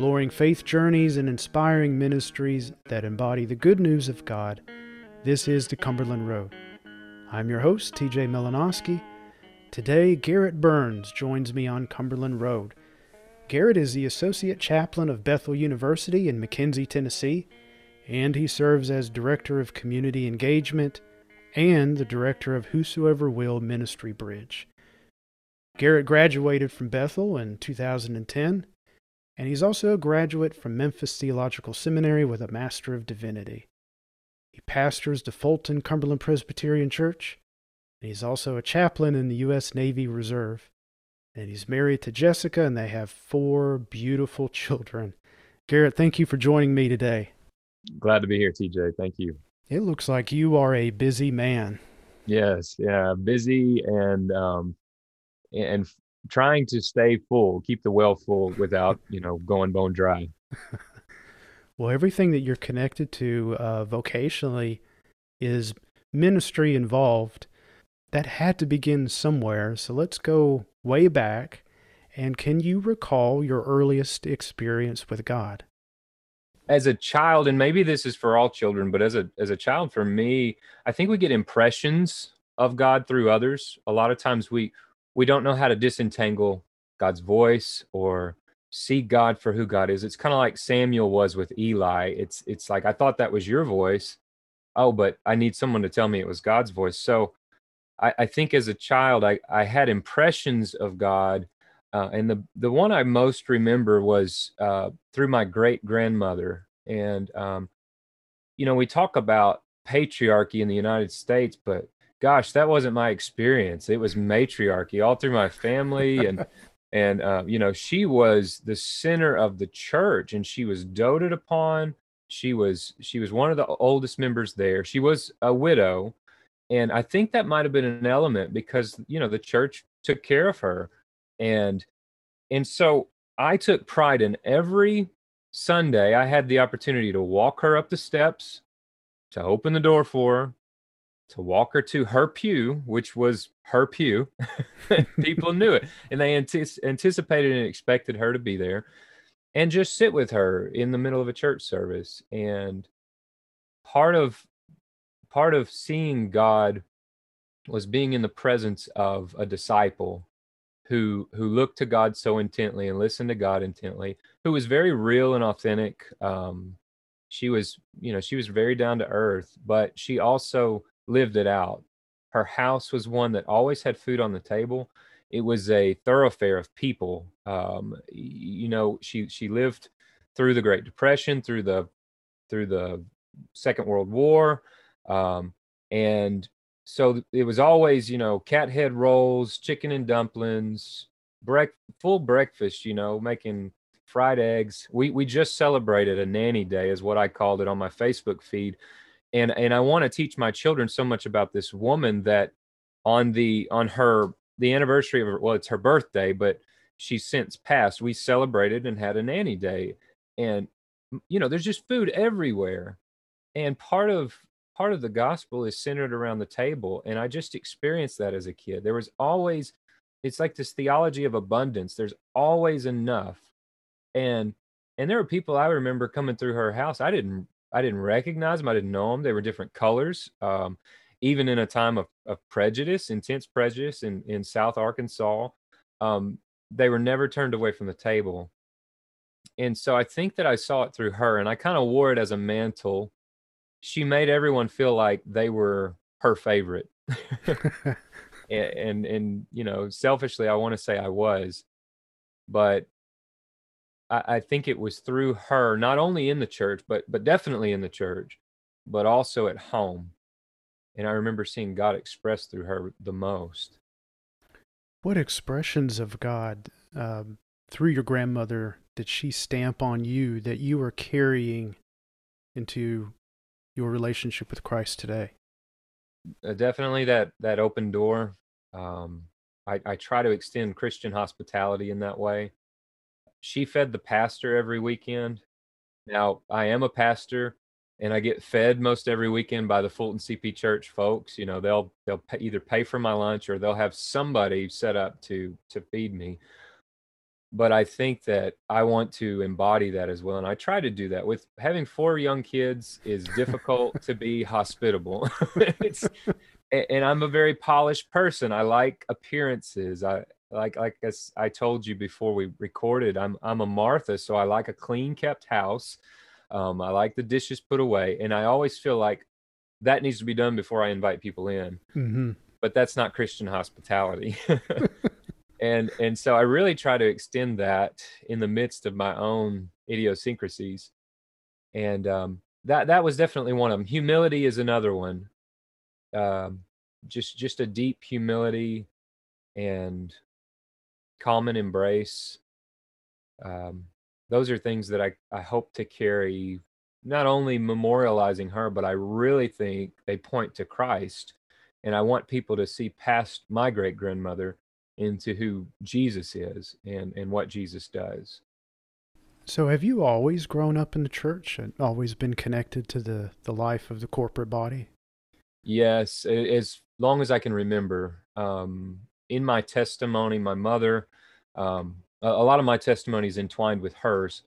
exploring faith journeys and inspiring ministries that embody the good news of God. This is the Cumberland Road. I'm your host, TJ Melanowski. Today, Garrett Burns joins me on Cumberland Road. Garrett is the Associate Chaplain of Bethel University in McKenzie, Tennessee, and he serves as Director of Community Engagement and the Director of Whosoever Will Ministry Bridge. Garrett graduated from Bethel in 2010, and he's also a graduate from Memphis Theological Seminary with a Master of Divinity. He pastors the Fulton Cumberland Presbyterian Church, and he's also a chaplain in the U.S. Navy Reserve. And he's married to Jessica, and they have four beautiful children. Garrett, thank you for joining me today. Glad to be here, TJ. Thank you. It looks like you are a busy man. Yes, yeah, busy and um, and trying to stay full, keep the well full without you know going bone dry. well, everything that you're connected to uh, vocationally is ministry involved. That had to begin somewhere. So let's go way back. And can you recall your earliest experience with God? As a child, and maybe this is for all children, but as a as a child, for me, I think we get impressions of God through others. A lot of times we we don't know how to disentangle God's voice or see God for who God is. It's kind of like Samuel was with Eli. It's it's like I thought that was your voice. Oh, but I need someone to tell me it was God's voice. So I, I think as a child, I, I had impressions of God. Uh, and the, the one I most remember was uh, through my great grandmother. And, um, you know, we talk about patriarchy in the United States, but gosh, that wasn't my experience. It was matriarchy all through my family, and and uh, you know, she was the center of the church, and she was doted upon. She was she was one of the oldest members there. She was a widow, and I think that might have been an element because you know the church took care of her, and and so I took pride in every Sunday I had the opportunity to walk her up the steps, to open the door for her, to walk her to her pew, which was her pew. People knew it, and they anticipated and expected her to be there, and just sit with her in the middle of a church service. And part of part of seeing God was being in the presence of a disciple who who looked to God so intently and listened to God intently, who was very real and authentic. Um, she was, you know, she was very down to earth, but she also lived it out. Her house was one that always had food on the table. It was a thoroughfare of people. Um, you know, she she lived through the Great Depression, through the through the Second World War, um, and so it was always you know cat head rolls, chicken and dumplings, break full breakfast. You know, making fried eggs. We we just celebrated a nanny day, is what I called it on my Facebook feed and and I want to teach my children so much about this woman that on the on her the anniversary of her well it's her birthday but she's since passed we celebrated and had a nanny day. And you know there's just food everywhere. And part of part of the gospel is centered around the table and i just experienced that as a kid. There was always it's like this theology of abundance. There's always enough. And and there were people i remember coming through her house. I didn't I didn't recognize them. I didn't know them. They were different colors. Um, even in a time of, of prejudice, intense prejudice in, in South Arkansas, um, they were never turned away from the table. And so I think that I saw it through her and I kind of wore it as a mantle. She made everyone feel like they were her favorite. and, and, and, you know, selfishly, I want to say I was, but I, I think it was through her, not only in the church, but but definitely in the church, but also at home. And I remember seeing God expressed through her the most. What expressions of God um, through your grandmother did she stamp on you that you are carrying into your relationship with Christ today? Uh, definitely that that open door. Um, I, I try to extend Christian hospitality in that way she fed the pastor every weekend. Now, I am a pastor and I get fed most every weekend by the Fulton CP Church folks. You know, they'll they'll pay, either pay for my lunch or they'll have somebody set up to to feed me. but I think that I want to embody that as well. And I try to do that with having four young kids is difficult to be hospitable. it's, and I'm a very polished person. I like appearances. I like, like as I told you before we recorded, I'm, I'm a Martha. So I like a clean kept house. Um, I like the dishes put away. And I always feel like that needs to be done before I invite people in. Mm-hmm. But that's not Christian hospitality. and and so I really try to extend that in the midst of my own idiosyncrasies, and um, that that was definitely one of them. Humility is another one. Um, just just a deep humility and common embrace. Um, those are things that I, I hope to carry, not only memorializing her, but I really think they point to Christ. And I want people to see past my great grandmother into who Jesus is and, and what Jesus does. So, have you always grown up in the church and always been connected to the, the life of the corporate body? Yes, as long as I can remember. Um, in my testimony, my mother, um, a, a lot of my testimony is entwined with hers.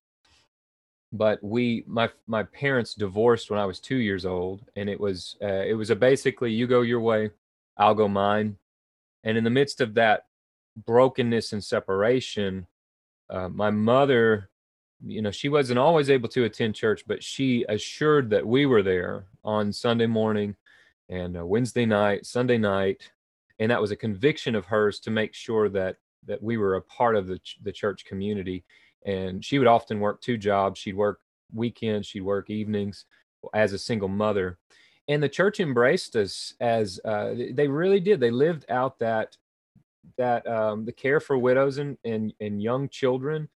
But we, my my parents divorced when I was two years old, and it was uh, it was a basically you go your way, I'll go mine, and in the midst of that brokenness and separation, uh, my mother, you know, she wasn't always able to attend church, but she assured that we were there on Sunday morning and uh, Wednesday night, Sunday night, and that was a conviction of hers to make sure that that we were a part of the ch- the church community. And she would often work two jobs. She'd work weekends, she'd work evenings as a single mother. And the church embraced us as uh, they really did. They lived out that that um, the care for widows and, and, and young children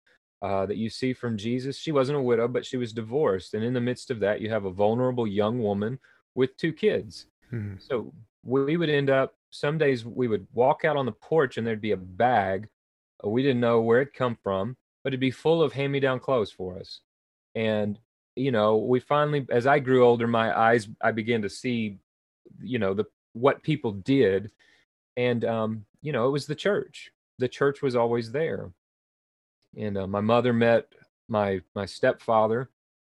uh, that you see from Jesus. She wasn't a widow, but she was divorced. And in the midst of that, you have a vulnerable young woman with two kids. Hmm. So we would end up, some days we would walk out on the porch and there'd be a bag. Uh, we didn't know where it come from, but it'd be full of hand me down clothes for us. And, you know, we finally, as I grew older, my eyes, I began to see, you know, the, what people did. And um, you know, it was the church. The church was always there. And uh, my mother met my my stepfather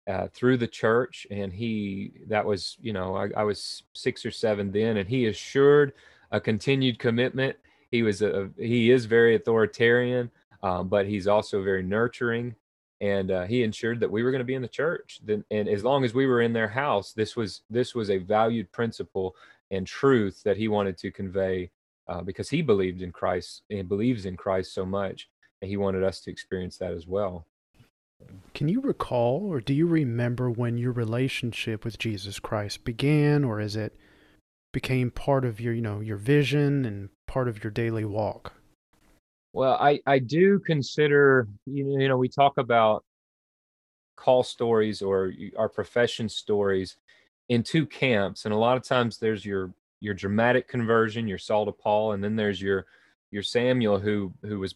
uh, through the church, and he that was you know I, I was six or seven then, and he assured a continued commitment. He was a he is very authoritarian, um, but he's also very nurturing and uh, he ensured that we were going to be in the church then and as long as we were in their house this was this was a valued principle and truth that he wanted to convey uh, because he believed in Christ and believes in Christ so much, and he wanted us to experience that as well. Can you recall or do you remember when your relationship with Jesus Christ began, or is it became part of your, you know, your vision and part of your daily walk? Well, I, I do consider, you know, you know, we talk about call stories or our profession stories in two camps. And a lot of times there's your your dramatic conversion, your Saul to Paul, and then there's your your Samuel who who was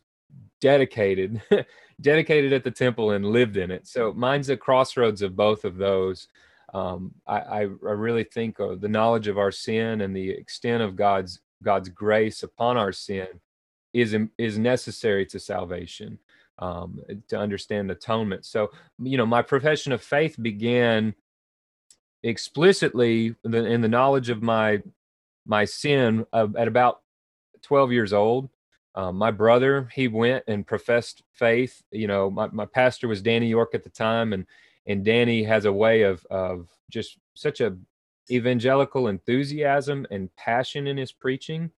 dedicated, dedicated at the temple and lived in it. So mine's a crossroads of both of those. Um, I, I, really think the knowledge of our sin and the extent of God's God's grace upon our sin is is necessary to salvation um, to understand atonement. So you know, my profession of faith began explicitly in the, knowledge of my my sin at about 12 years old. Um, my brother, he went and professed faith. You know, my, my pastor was Danny York at the time, and and Danny has a way of of just such a evangelical enthusiasm and passion in his preaching.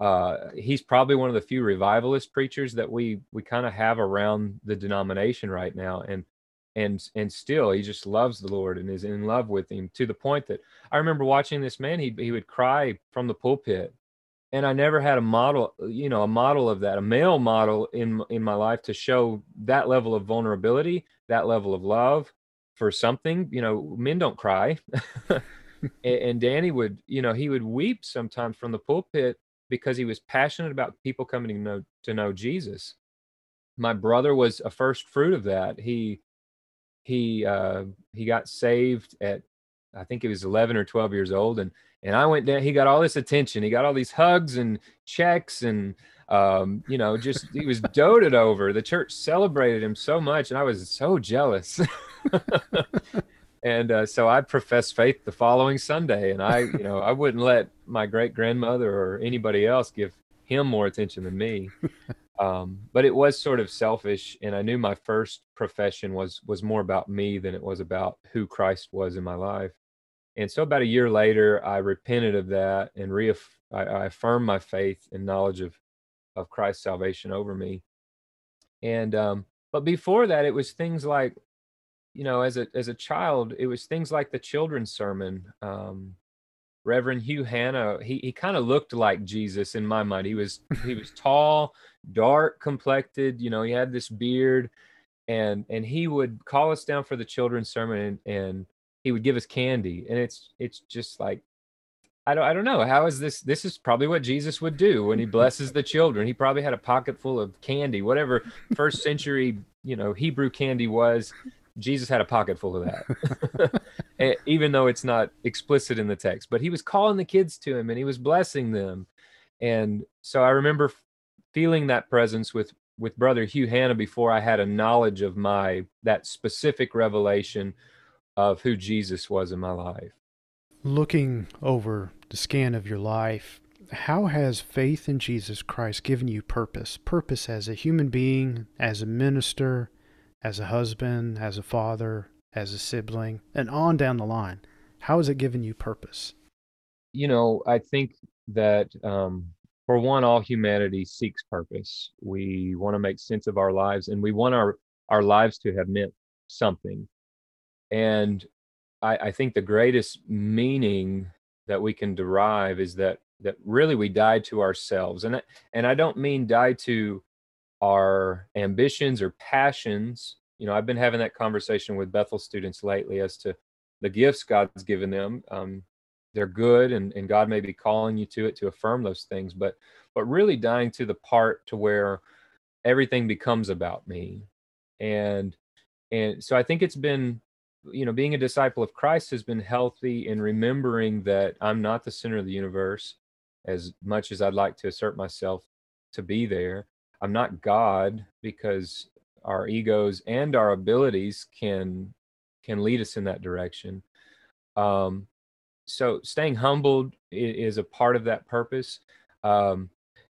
Uh, he's probably one of the few revivalist preachers that we we kind of have around the denomination right now, and and and still he just loves the lord and is in love with him to the point that i remember watching this man he, he would cry from the pulpit and i never had a model you know a model of that a male model in in my life to show that level of vulnerability that level of love for something you know men don't cry. And, danny would you know he would weep sometimes from the pulpit because he was passionate about people coming to know to know jesus. My brother was a first fruit of that. He he uh, he got saved at I think he was 11 or 12 years old, and And I went down, he got all this attention. He got all these hugs and checks and um, you know, just he was doted over. The church celebrated him so much, and I was so jealous. and uh, so I professed faith the following Sunday, and I, you know, I wouldn't let my great grandmother or anybody else give him more attention than me. Um, but it was sort of selfish, and I knew my first profession was was more about me than it was about who Christ was in my life. And so, about a year later, I repented of that and reaff- I, I affirmed my faith and knowledge of of Christ's salvation over me. And um, but before that, it was things like, you know, as a as a child, it was things like the children's sermon. Um, Reverend Hugh Hanna, he he kind of looked like Jesus in my mind. He was he was tall, dark complected. You know, he had this beard, and and he would call us down for the children's sermon, and, and he would give us candy, and it's it's just like I don't I don't know how is this this is probably what Jesus would do when he blesses the children. He probably had a pocket full of candy, whatever first century, you know, Hebrew candy was. Jesus had a pocket full of that. Even though it's not explicit in the text, but he was calling the kids to him and he was blessing them. And so I remember feeling that presence with with brother Hugh Hanna before I had a knowledge of my that specific revelation of who Jesus was in my life looking over the scan of your life, how has faith in Jesus Christ given you purpose? Purpose as a human being, as a minister, as a husband, as a father, as a sibling, and on down the line. How has it given you purpose? You know, I think that um, for one, all humanity seeks purpose. We want to make sense of our lives, and we want our our lives to have meant something. And I, I think the greatest meaning that we can derive is that that really we die to ourselves. And and I don't mean die to our ambitions or passions. You know I've been having that conversation with Bethel students lately as to the gifts God's given them. Um, they're good and, and God may be calling you to it to affirm those things but but really dying to the part to where everything becomes about me. And and so I think it's been you know, being a disciple of Christ has been healthy in remembering that I'm not the center of the universe as much as I'd like to assert myself to be there. I'm not God because our egos and our abilities can can lead us in that direction. Um, so staying humbled is a part of that purpose. Um,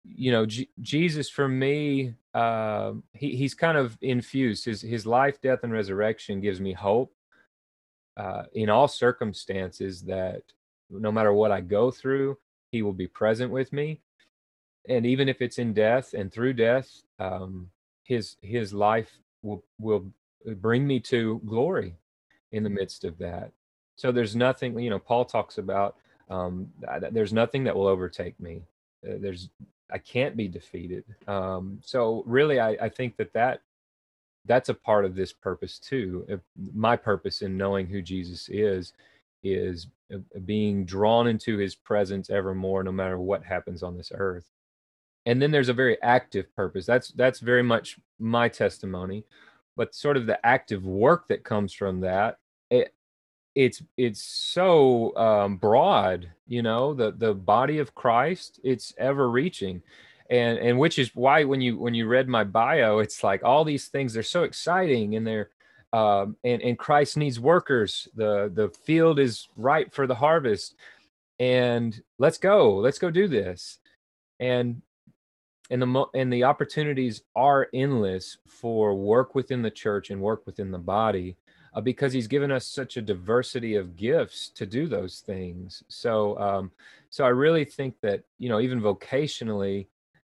you know, G- Jesus for me, uh, he, he's kind of infused his his life, death, and resurrection gives me hope uh, in all circumstances that no matter what I go through, He will be present with me. And even if it's in death and through death, um, His His life will will bring me to glory in the midst of that. So there's nothing, you know, Paul talks about. Um, there's nothing that will overtake me. Uh, there's I can't be defeated. Um, so really, I, I think that that that's a part of this purpose too. My purpose in knowing who Jesus is is uh, being drawn into his presence evermore no matter what happens on this earth. And then there's a very active purpose. That's that's very much my testimony, but sort of the active work that comes from that it, it's it's so um, broad, you know, the the body of Christ, it's ever reaching and and which is why when you when you read my bio it's like all these things they're so exciting and they're um, and and Christ needs workers. The the field is ripe for the harvest. And let's go let's go do this. And and the and the opportunities are endless for work within the church and work within the body uh, because he's given us such a diversity of gifts to do those things. So um so i really think that you know even vocationally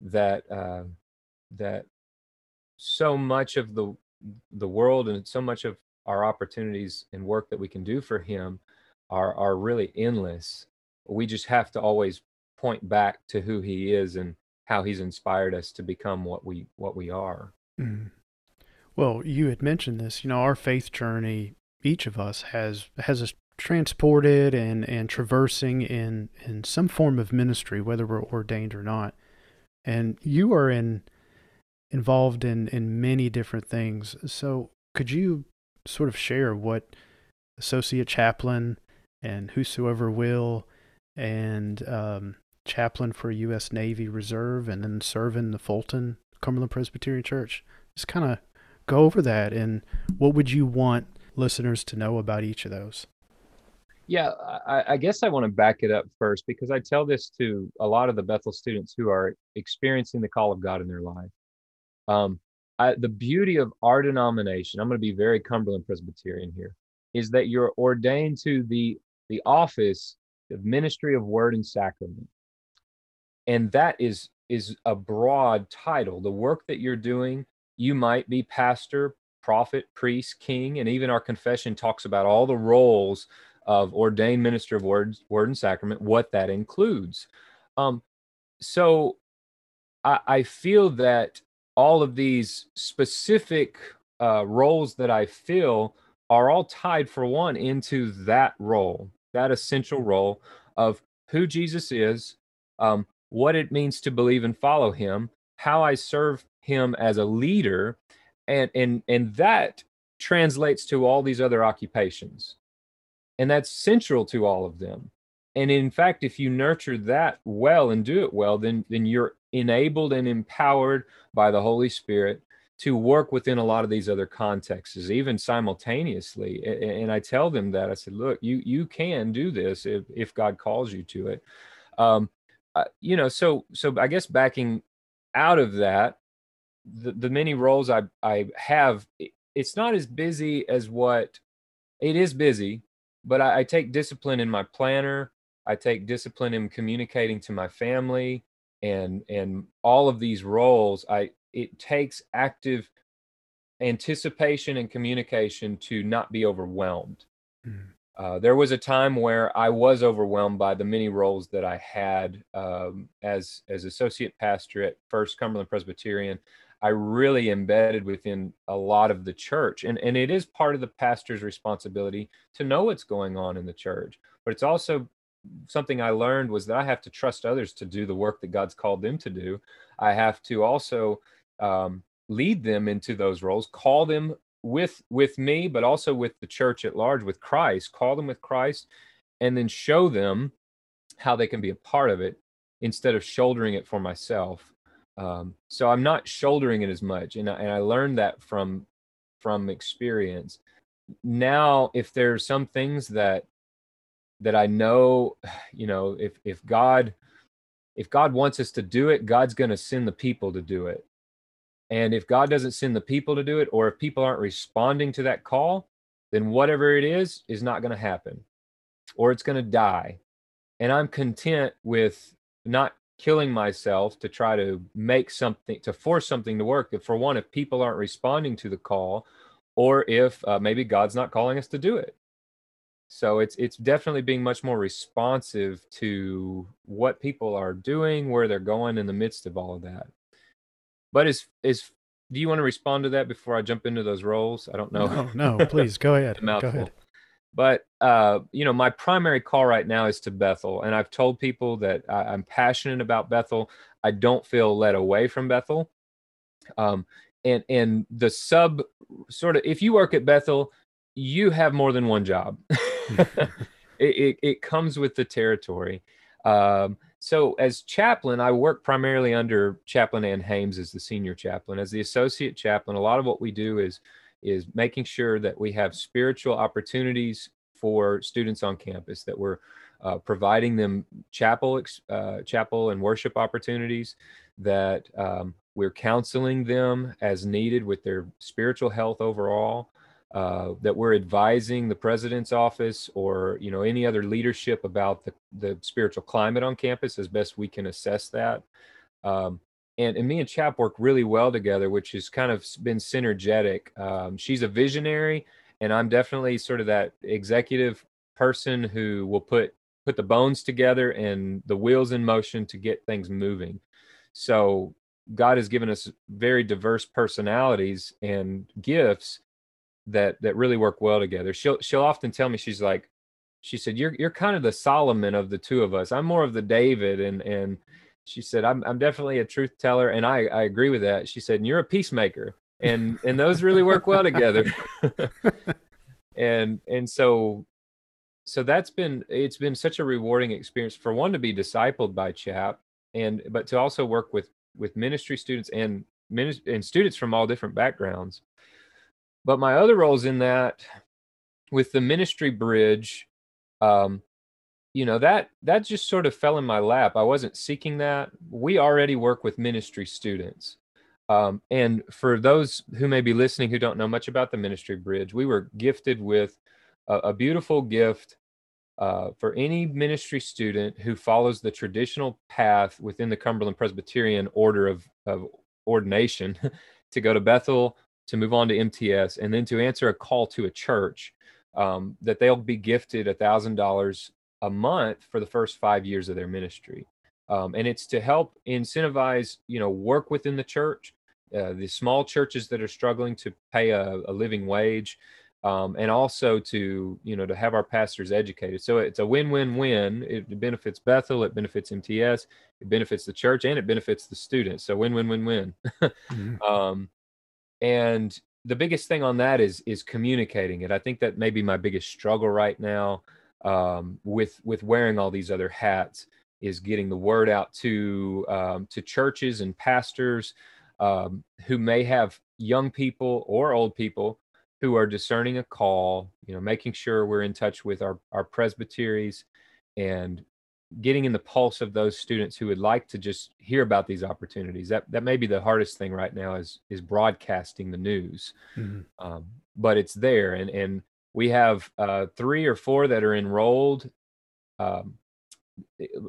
that uh, that so much of the the world and so much of our opportunities and work that we can do for him are are really endless. We just have to always point back to who he is and how he's inspired us to become what we what we are. Mm. well you had mentioned this you know our faith journey each of us has has us transported and and traversing in in some form of ministry whether we're ordained or not and you are in involved in in many different things. So could you sort of share what associate chaplain and whosoever will and um, chaplain for U.S. Navy Reserve, and then serving the Fulton Cumberland Presbyterian Church. Just kind of go over that, and what would you want listeners to know about each of those? Yeah, I, I, guess I want to back it up first because I tell this to a lot of the Bethel students who are experiencing the call of God in their life. Um, I, the beauty of our denomination, I'm going to be very Cumberland Presbyterian here, is that you're ordained to the the office of ministry of word and sacrament, and that is is a broad title. The work that you're doing, you might be pastor, prophet, priest, king, and even our confession talks about all the roles of ordained minister of word, word and sacrament, what that includes. Um, so I, I, feel that all of these specific uh, roles that I fill are all tied for one into that role, that essential role of who Jesus is, um, what it means to believe and follow him, how I serve him as a leader, and and and that translates to all these other occupations and that's central to all of them. And in fact if you nurture that well and do it well then then you're enabled and empowered by the holy spirit to work within a lot of these other contexts even simultaneously. And i tell them that i said look you you can do this if, if god calls you to it. Um uh, you know so so i guess backing out of that the, the many roles i i have it's not as busy as what it is busy but I, I take discipline in my planner. I take discipline in communicating to my family and and all of these roles. I it takes active anticipation and communication to not be overwhelmed. Mm. Uh, there was a time where I was overwhelmed by the many roles that I had um, as as associate pastor at First Cumberland Presbyterian. I really embedded within a lot of the church. And, and it is part of the pastor's responsibility to know what's going on in the church. But it's also something I learned was that I have to trust others to do the work that God's called them to do. I have to also um, lead them into those roles, call them with with me, but also with the church at large, with Christ, call them with Christ, and then show them how they can be a part of it instead of shouldering it for myself. Um, so I'm not shouldering it as much, and I, and I learned that from from experience. Now, if there's some things that that I know, you know, if if God if God wants us to do it, God's going to send the people to do it. And if God doesn't send the people to do it, or if people aren't responding to that call, then whatever it is is not going to happen, or it's going to die. And I'm content with not killing myself to try to make something to force something to work. For one if people aren't responding to the call or if uh, maybe god's not calling us to do it. So it's it's definitely being much more responsive to what people are doing where they're going in the midst of all of that. But is is do you want to respond to that before i jump into those roles? I don't know. No no please go ahead go ahead but uh, you know, my primary call right now is to Bethel, and I've told people that I, am passionate about Bethel. I don't feel led away from Bethel. Um, and and the sub sort of if you work at Bethel, you have more than one job. it, it, it comes with the territory. Um, so as chaplain, I work primarily under Chaplain Ann Hames as the senior chaplain. As the associate chaplain, a lot of what we do is is making sure that we have spiritual opportunities for students on campus, that we're uh, providing them chapel, uh, chapel and worship opportunities, that um, we're counseling them as needed with their spiritual health overall. Uh, that we're advising the president's office or you know any other leadership about the, the spiritual climate on campus as best we can assess that um, and, and me and Chap work really well together, which has kind of been synergetic. Um, she's a visionary, and I'm definitely sort of that executive person who will put put the bones together and the wheels in motion to get things moving. So God has given us very diverse personalities and gifts that that really work well together. She'll she'll often tell me she's like, she said, "You're you're kind of the Solomon of the two of us. I'm more of the David, and and she said, I'm, I'm definitely a truth teller. And I, I agree with that. She said, and you're a peacemaker. And, and those really work well together. and, and so, so that's been it's been such a rewarding experience for one to be discipled by chap and but to also work with with ministry students and and students from all different backgrounds but my other roles in that with the ministry bridge um you know that that just sort of fell in my lap. I wasn't seeking that. We already work with ministry students. Um, and for those who may be listening who don't know much about the ministry bridge we were gifted with a, a beautiful gift uh, for any ministry student who follows the traditional path within the cumberland presbyterian order of, of ordination to go to bethel to move on to mts and then to answer a call to a church um, that they'll be gifted a thousand dollars a month for the first five years of their ministry. Um, and it's to help incentivize, you know, work within the church, uh, the small churches that are struggling to pay a, a living wage, um, and also to, you know, to have our pastors educated. So it's a win-win-win. It benefits Bethel, it benefits MTS, it benefits the church, and it benefits the students. So win-win-win-win. mm-hmm. um, and the biggest thing on that is is communicating it. I think that may be my biggest struggle right now um, with with wearing all these other hats is getting the word out to um, to churches and pastors um, who may have young people or old people who are discerning a call you know making sure we're in touch with our our presbyteries and getting in the pulse of those students who would like to just hear about these opportunities that that may be the hardest thing right now is is broadcasting the news mm-hmm. um, but it's there and and we have uh, three or four that are enrolled um,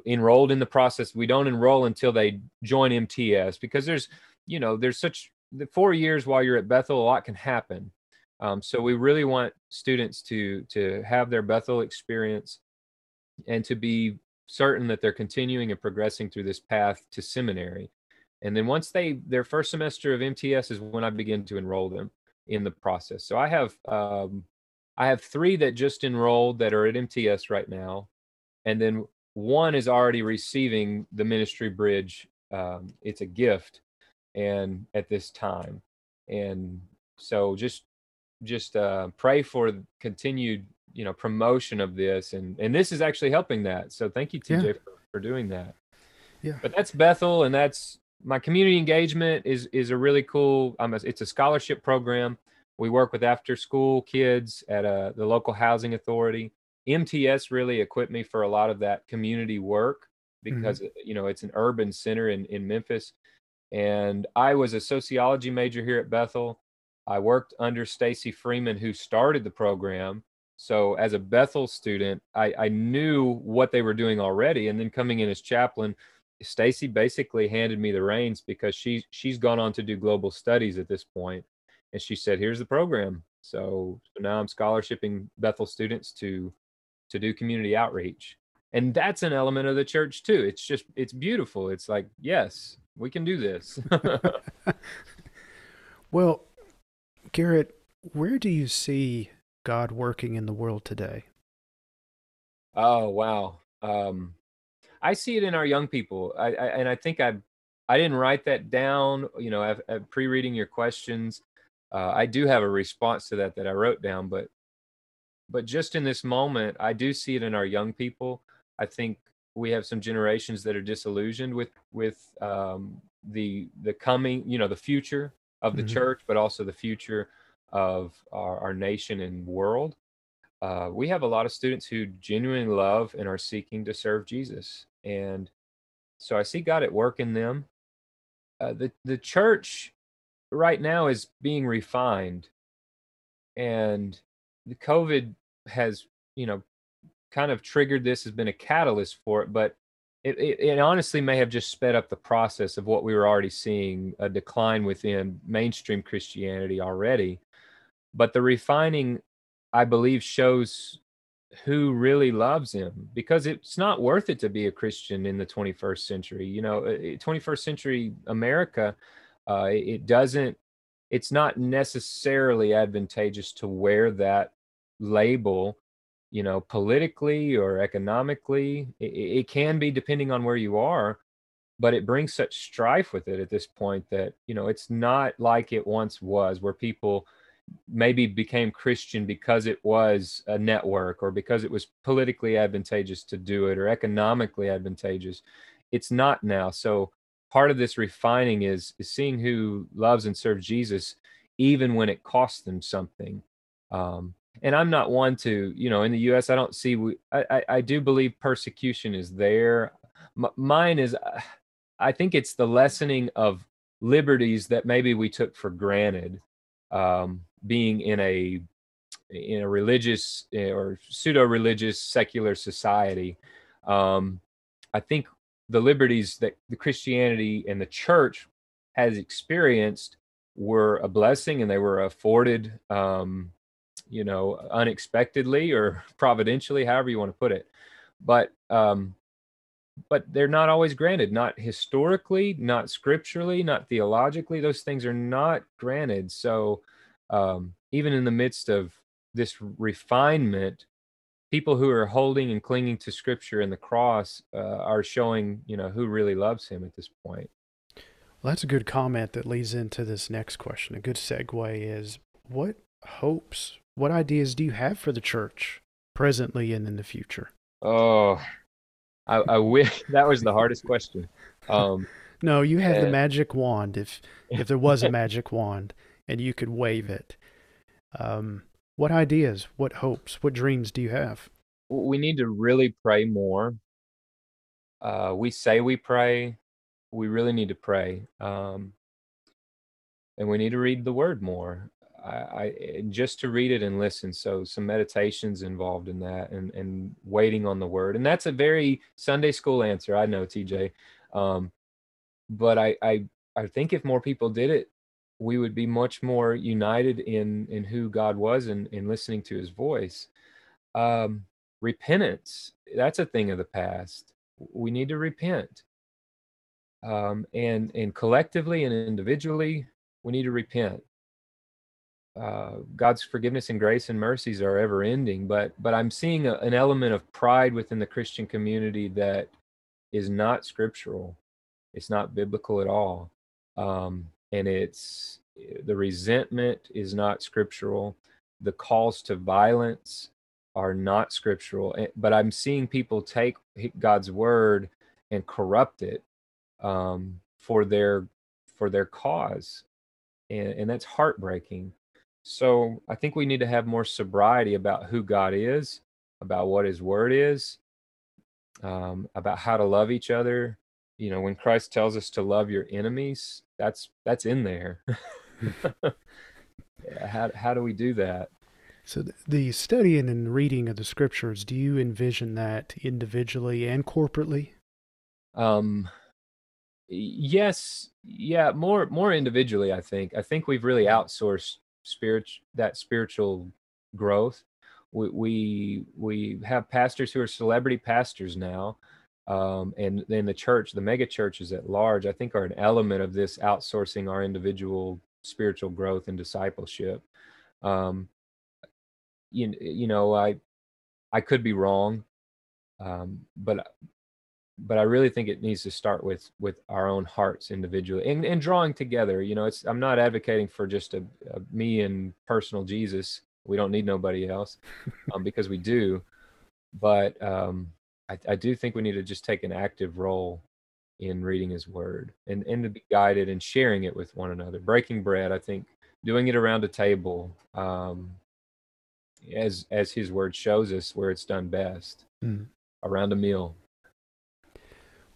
enrolled in the process. We don't enroll until they join mts because there's you know there's such the four years while you're at bethel a lot can happen. Um, so we really want students to to have their bethel experience and to be certain that they're continuing and progressing through this path to seminary. And then once they their first semester of mts is when i begin to enroll them in the process. So i have um, I have three that just enrolled that are at MTS right now, and then one is already receiving the ministry bridge. Um, it's a gift, and at this time, and so just just uh, pray for continued you know promotion of this, and and this is actually helping that. So thank you, TJ, yeah. for, for doing that. Yeah. But that's Bethel, and that's my community engagement is is a really cool. Um, it's a scholarship program we work with after school kids at uh, the local housing authority. MTS really equipped me for a lot of that community work because mm-hmm. you know it's an urban center in, in Memphis. And I was a sociology major here at Bethel. I worked under Stacy Freeman, who started the program. So as a Bethel student, I, I knew what they were doing already. And then coming in as chaplain, Stacy basically handed me the reins because she she's gone on to do global studies at this point and she said, "Here's the program." So, so now I'm scholarshiping Bethel students to to do community outreach, and that's an element of the church too. It's just it's beautiful. It's like yes, we can do this. well, Garrett, where do you see God working in the world today? Oh wow, um, I see it in our young people. I, I and I think I I didn't write that down. You know, I've, I've pre-reading your questions uh, I do have a response to that that I wrote down, but but just in this moment, I do see it in our young people. I think we have some generations that are disillusioned with with um, the the coming, you know, the future of the mm-hmm. church, but also the future of our, our nation and world. Uh, we have a lot of students who genuinely love and are seeking to serve Jesus, and so I see God at work in them. Uh, the the church right now is being refined and the covid has you know kind of triggered this has been a catalyst for it but it, it, it, honestly may have just sped up the process of what we were already seeing a decline within mainstream christianity already. But the refining i believe shows who really loves him because it's not worth it to be a christian in the 21st century. You know uh, 21st century america uh, it doesn't it's not necessarily advantageous to wear that label you know politically or economically it, it, can be depending on where you are but it brings such strife with it at this point that you know it's not like it once was where people maybe became Christian because it was a network or because it was politically advantageous to do it or economically advantageous. It's not now. So part of this refining is is seeing who loves and serves Jesus even when it costs them something. Um, and I'm not one to, you know, in the U.S. I don't see. We, I, I, I do believe persecution is there. M- mine is, I think it's the lessening of liberties that maybe we took for granted um, being in a in a religious eh, or pseudo religious secular society um, i think the liberties that the christianity and the church has experienced were a blessing and they were afforded um, you know unexpectedly or providentially however you want to put it. But um, but they're not always granted not historically not scripturally not theologically those things are not granted. So um, even in the midst of this refinement people who are holding and clinging to scripture and the cross uh, are showing you know who really loves him at this point well that's a good comment that leads into this next question a good segue is what hopes what ideas do you have for the church presently and in the future oh I, I wish that was the hardest question. Um, no, you have and, the magic wand. If if there was a magic wand and you could wave it, um, what ideas, what hopes, what dreams do you have? We need to really pray more. Uh, we say we pray. We really need to pray, um, and we need to read the Word more. I, I, just to read it and listen. So some meditations involved in that, and and waiting on the word. And that's a very Sunday school answer. I know, TJ. Um, but I I I think if more people did it, we would be much more united in in who God was and in listening to His voice. Um, repentance. That's a thing of the past. We need to repent. Um, and and collectively and individually, we need to repent uh, God's forgiveness and grace and mercies are ever ending, but but I'm seeing a, an element of pride within the Christian community that is not scriptural. It's not biblical at all, um, and it's the resentment is not scriptural. The calls to violence are not scriptural. Eh, but I'm seeing people take God's word and corrupt it um, for their for their cause, and, and that's heartbreaking. So I think we need to have more sobriety about who God is, about what His Word is, um, about how to love each other. You know, when Christ tells us to love your enemies, that's that's in there. yeah, how how do we do that? So the studying and reading of the scriptures, do you envision that individually and corporately? Um, yes, yeah, more more individually. I think. I think we've really outsourced spirit that spiritual growth. We we we have pastors who are celebrity pastors now, um, and then the church, the mega churches at large, I think are an element of this outsourcing our individual spiritual growth and discipleship. Um, you you know I I could be wrong, um, but but I really think it needs to start with with our own hearts individually and, and drawing together. You know, it's I'm not advocating for just a, a me and personal Jesus. We don't need nobody else um, because we do. But um, I, I do think we need to just take an active role in reading His Word and and to be guided and sharing it with one another. Breaking bread, I think, doing it around a table, um, as as His Word shows us where it's done best, mm. around a meal.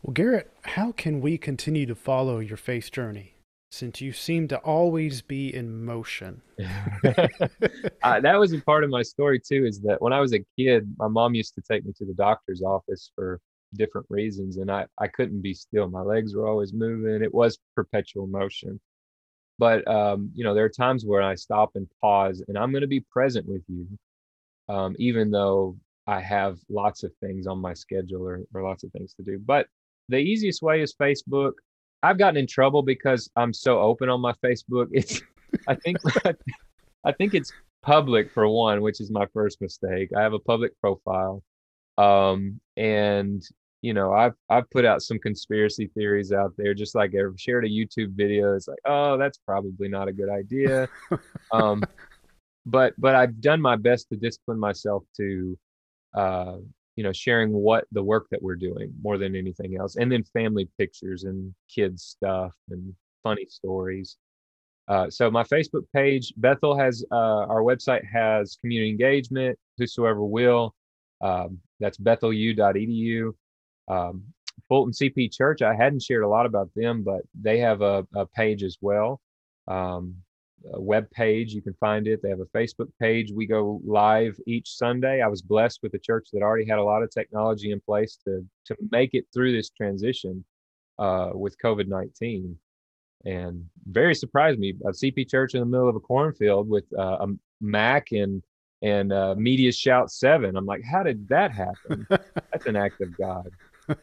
Well, Garrett, how can we continue to follow your faith journey since you seem to always be in motion? uh, that was a part of my story too. Is that when I was a kid, my mom used to take me to the doctor's office for different reasons, and I I couldn't be still. My legs were always moving. It was perpetual motion. But um, you know, there are times where I stop and pause, and I'm going to be present with you, um, even though I have lots of things on my schedule or, or lots of things to do. But the easiest way is Facebook. I've gotten in trouble because I'm so open on my Facebook. It's I think I think it's public for one, which is my first mistake. I have a public profile. Um and you know, I've I've put out some conspiracy theories out there, just like I've shared a YouTube video. It's like, oh, that's probably not a good idea. um, but but I've done my best to discipline myself to uh, you know sharing what the work that we're doing more than anything else and then family pictures and kids stuff and funny stories. Uh, so my facebook page bethel has uh, our website has community engagement whosoever will. Um, that's bethelu.edu um, fulton cp church i hadn't shared a lot about them but they have a, a page as well. Um, web page. You can find it. They have a Facebook page. We go live each Sunday. I was blessed with a church that already had a lot of technology in place to to make it through this transition uh, with COVID nineteen, and very surprised me. A CP church in the middle of a cornfield with uh, a Mac and and uh, MediaShout Seven. I'm like, how did that happen? That's an act of God.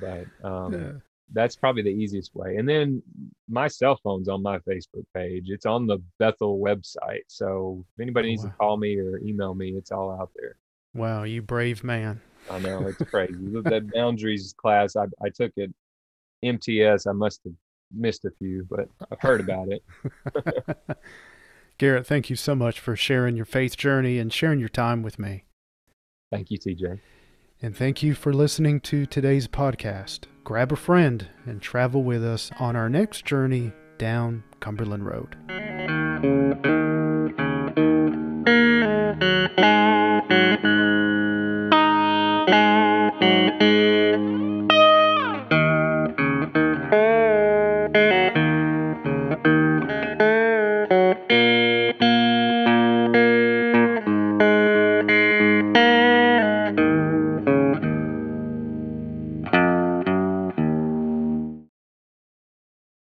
But um, yeah that's probably the easiest way. And then my cell phone's on my Facebook page. It's on the Bethel website. So if anybody oh, needs wow. to call me or email me, it's all out there. Wow, you brave man. I know it's crazy. that boundaries class I, I took it MTS. I must have missed a few, but I've heard about it. Garrett, thank you so much for sharing your faith journey and sharing your time with me. Thank you, TJ. And thank you for listening to today's podcast. Grab a friend and travel with us on our next journey down Cumberland Road.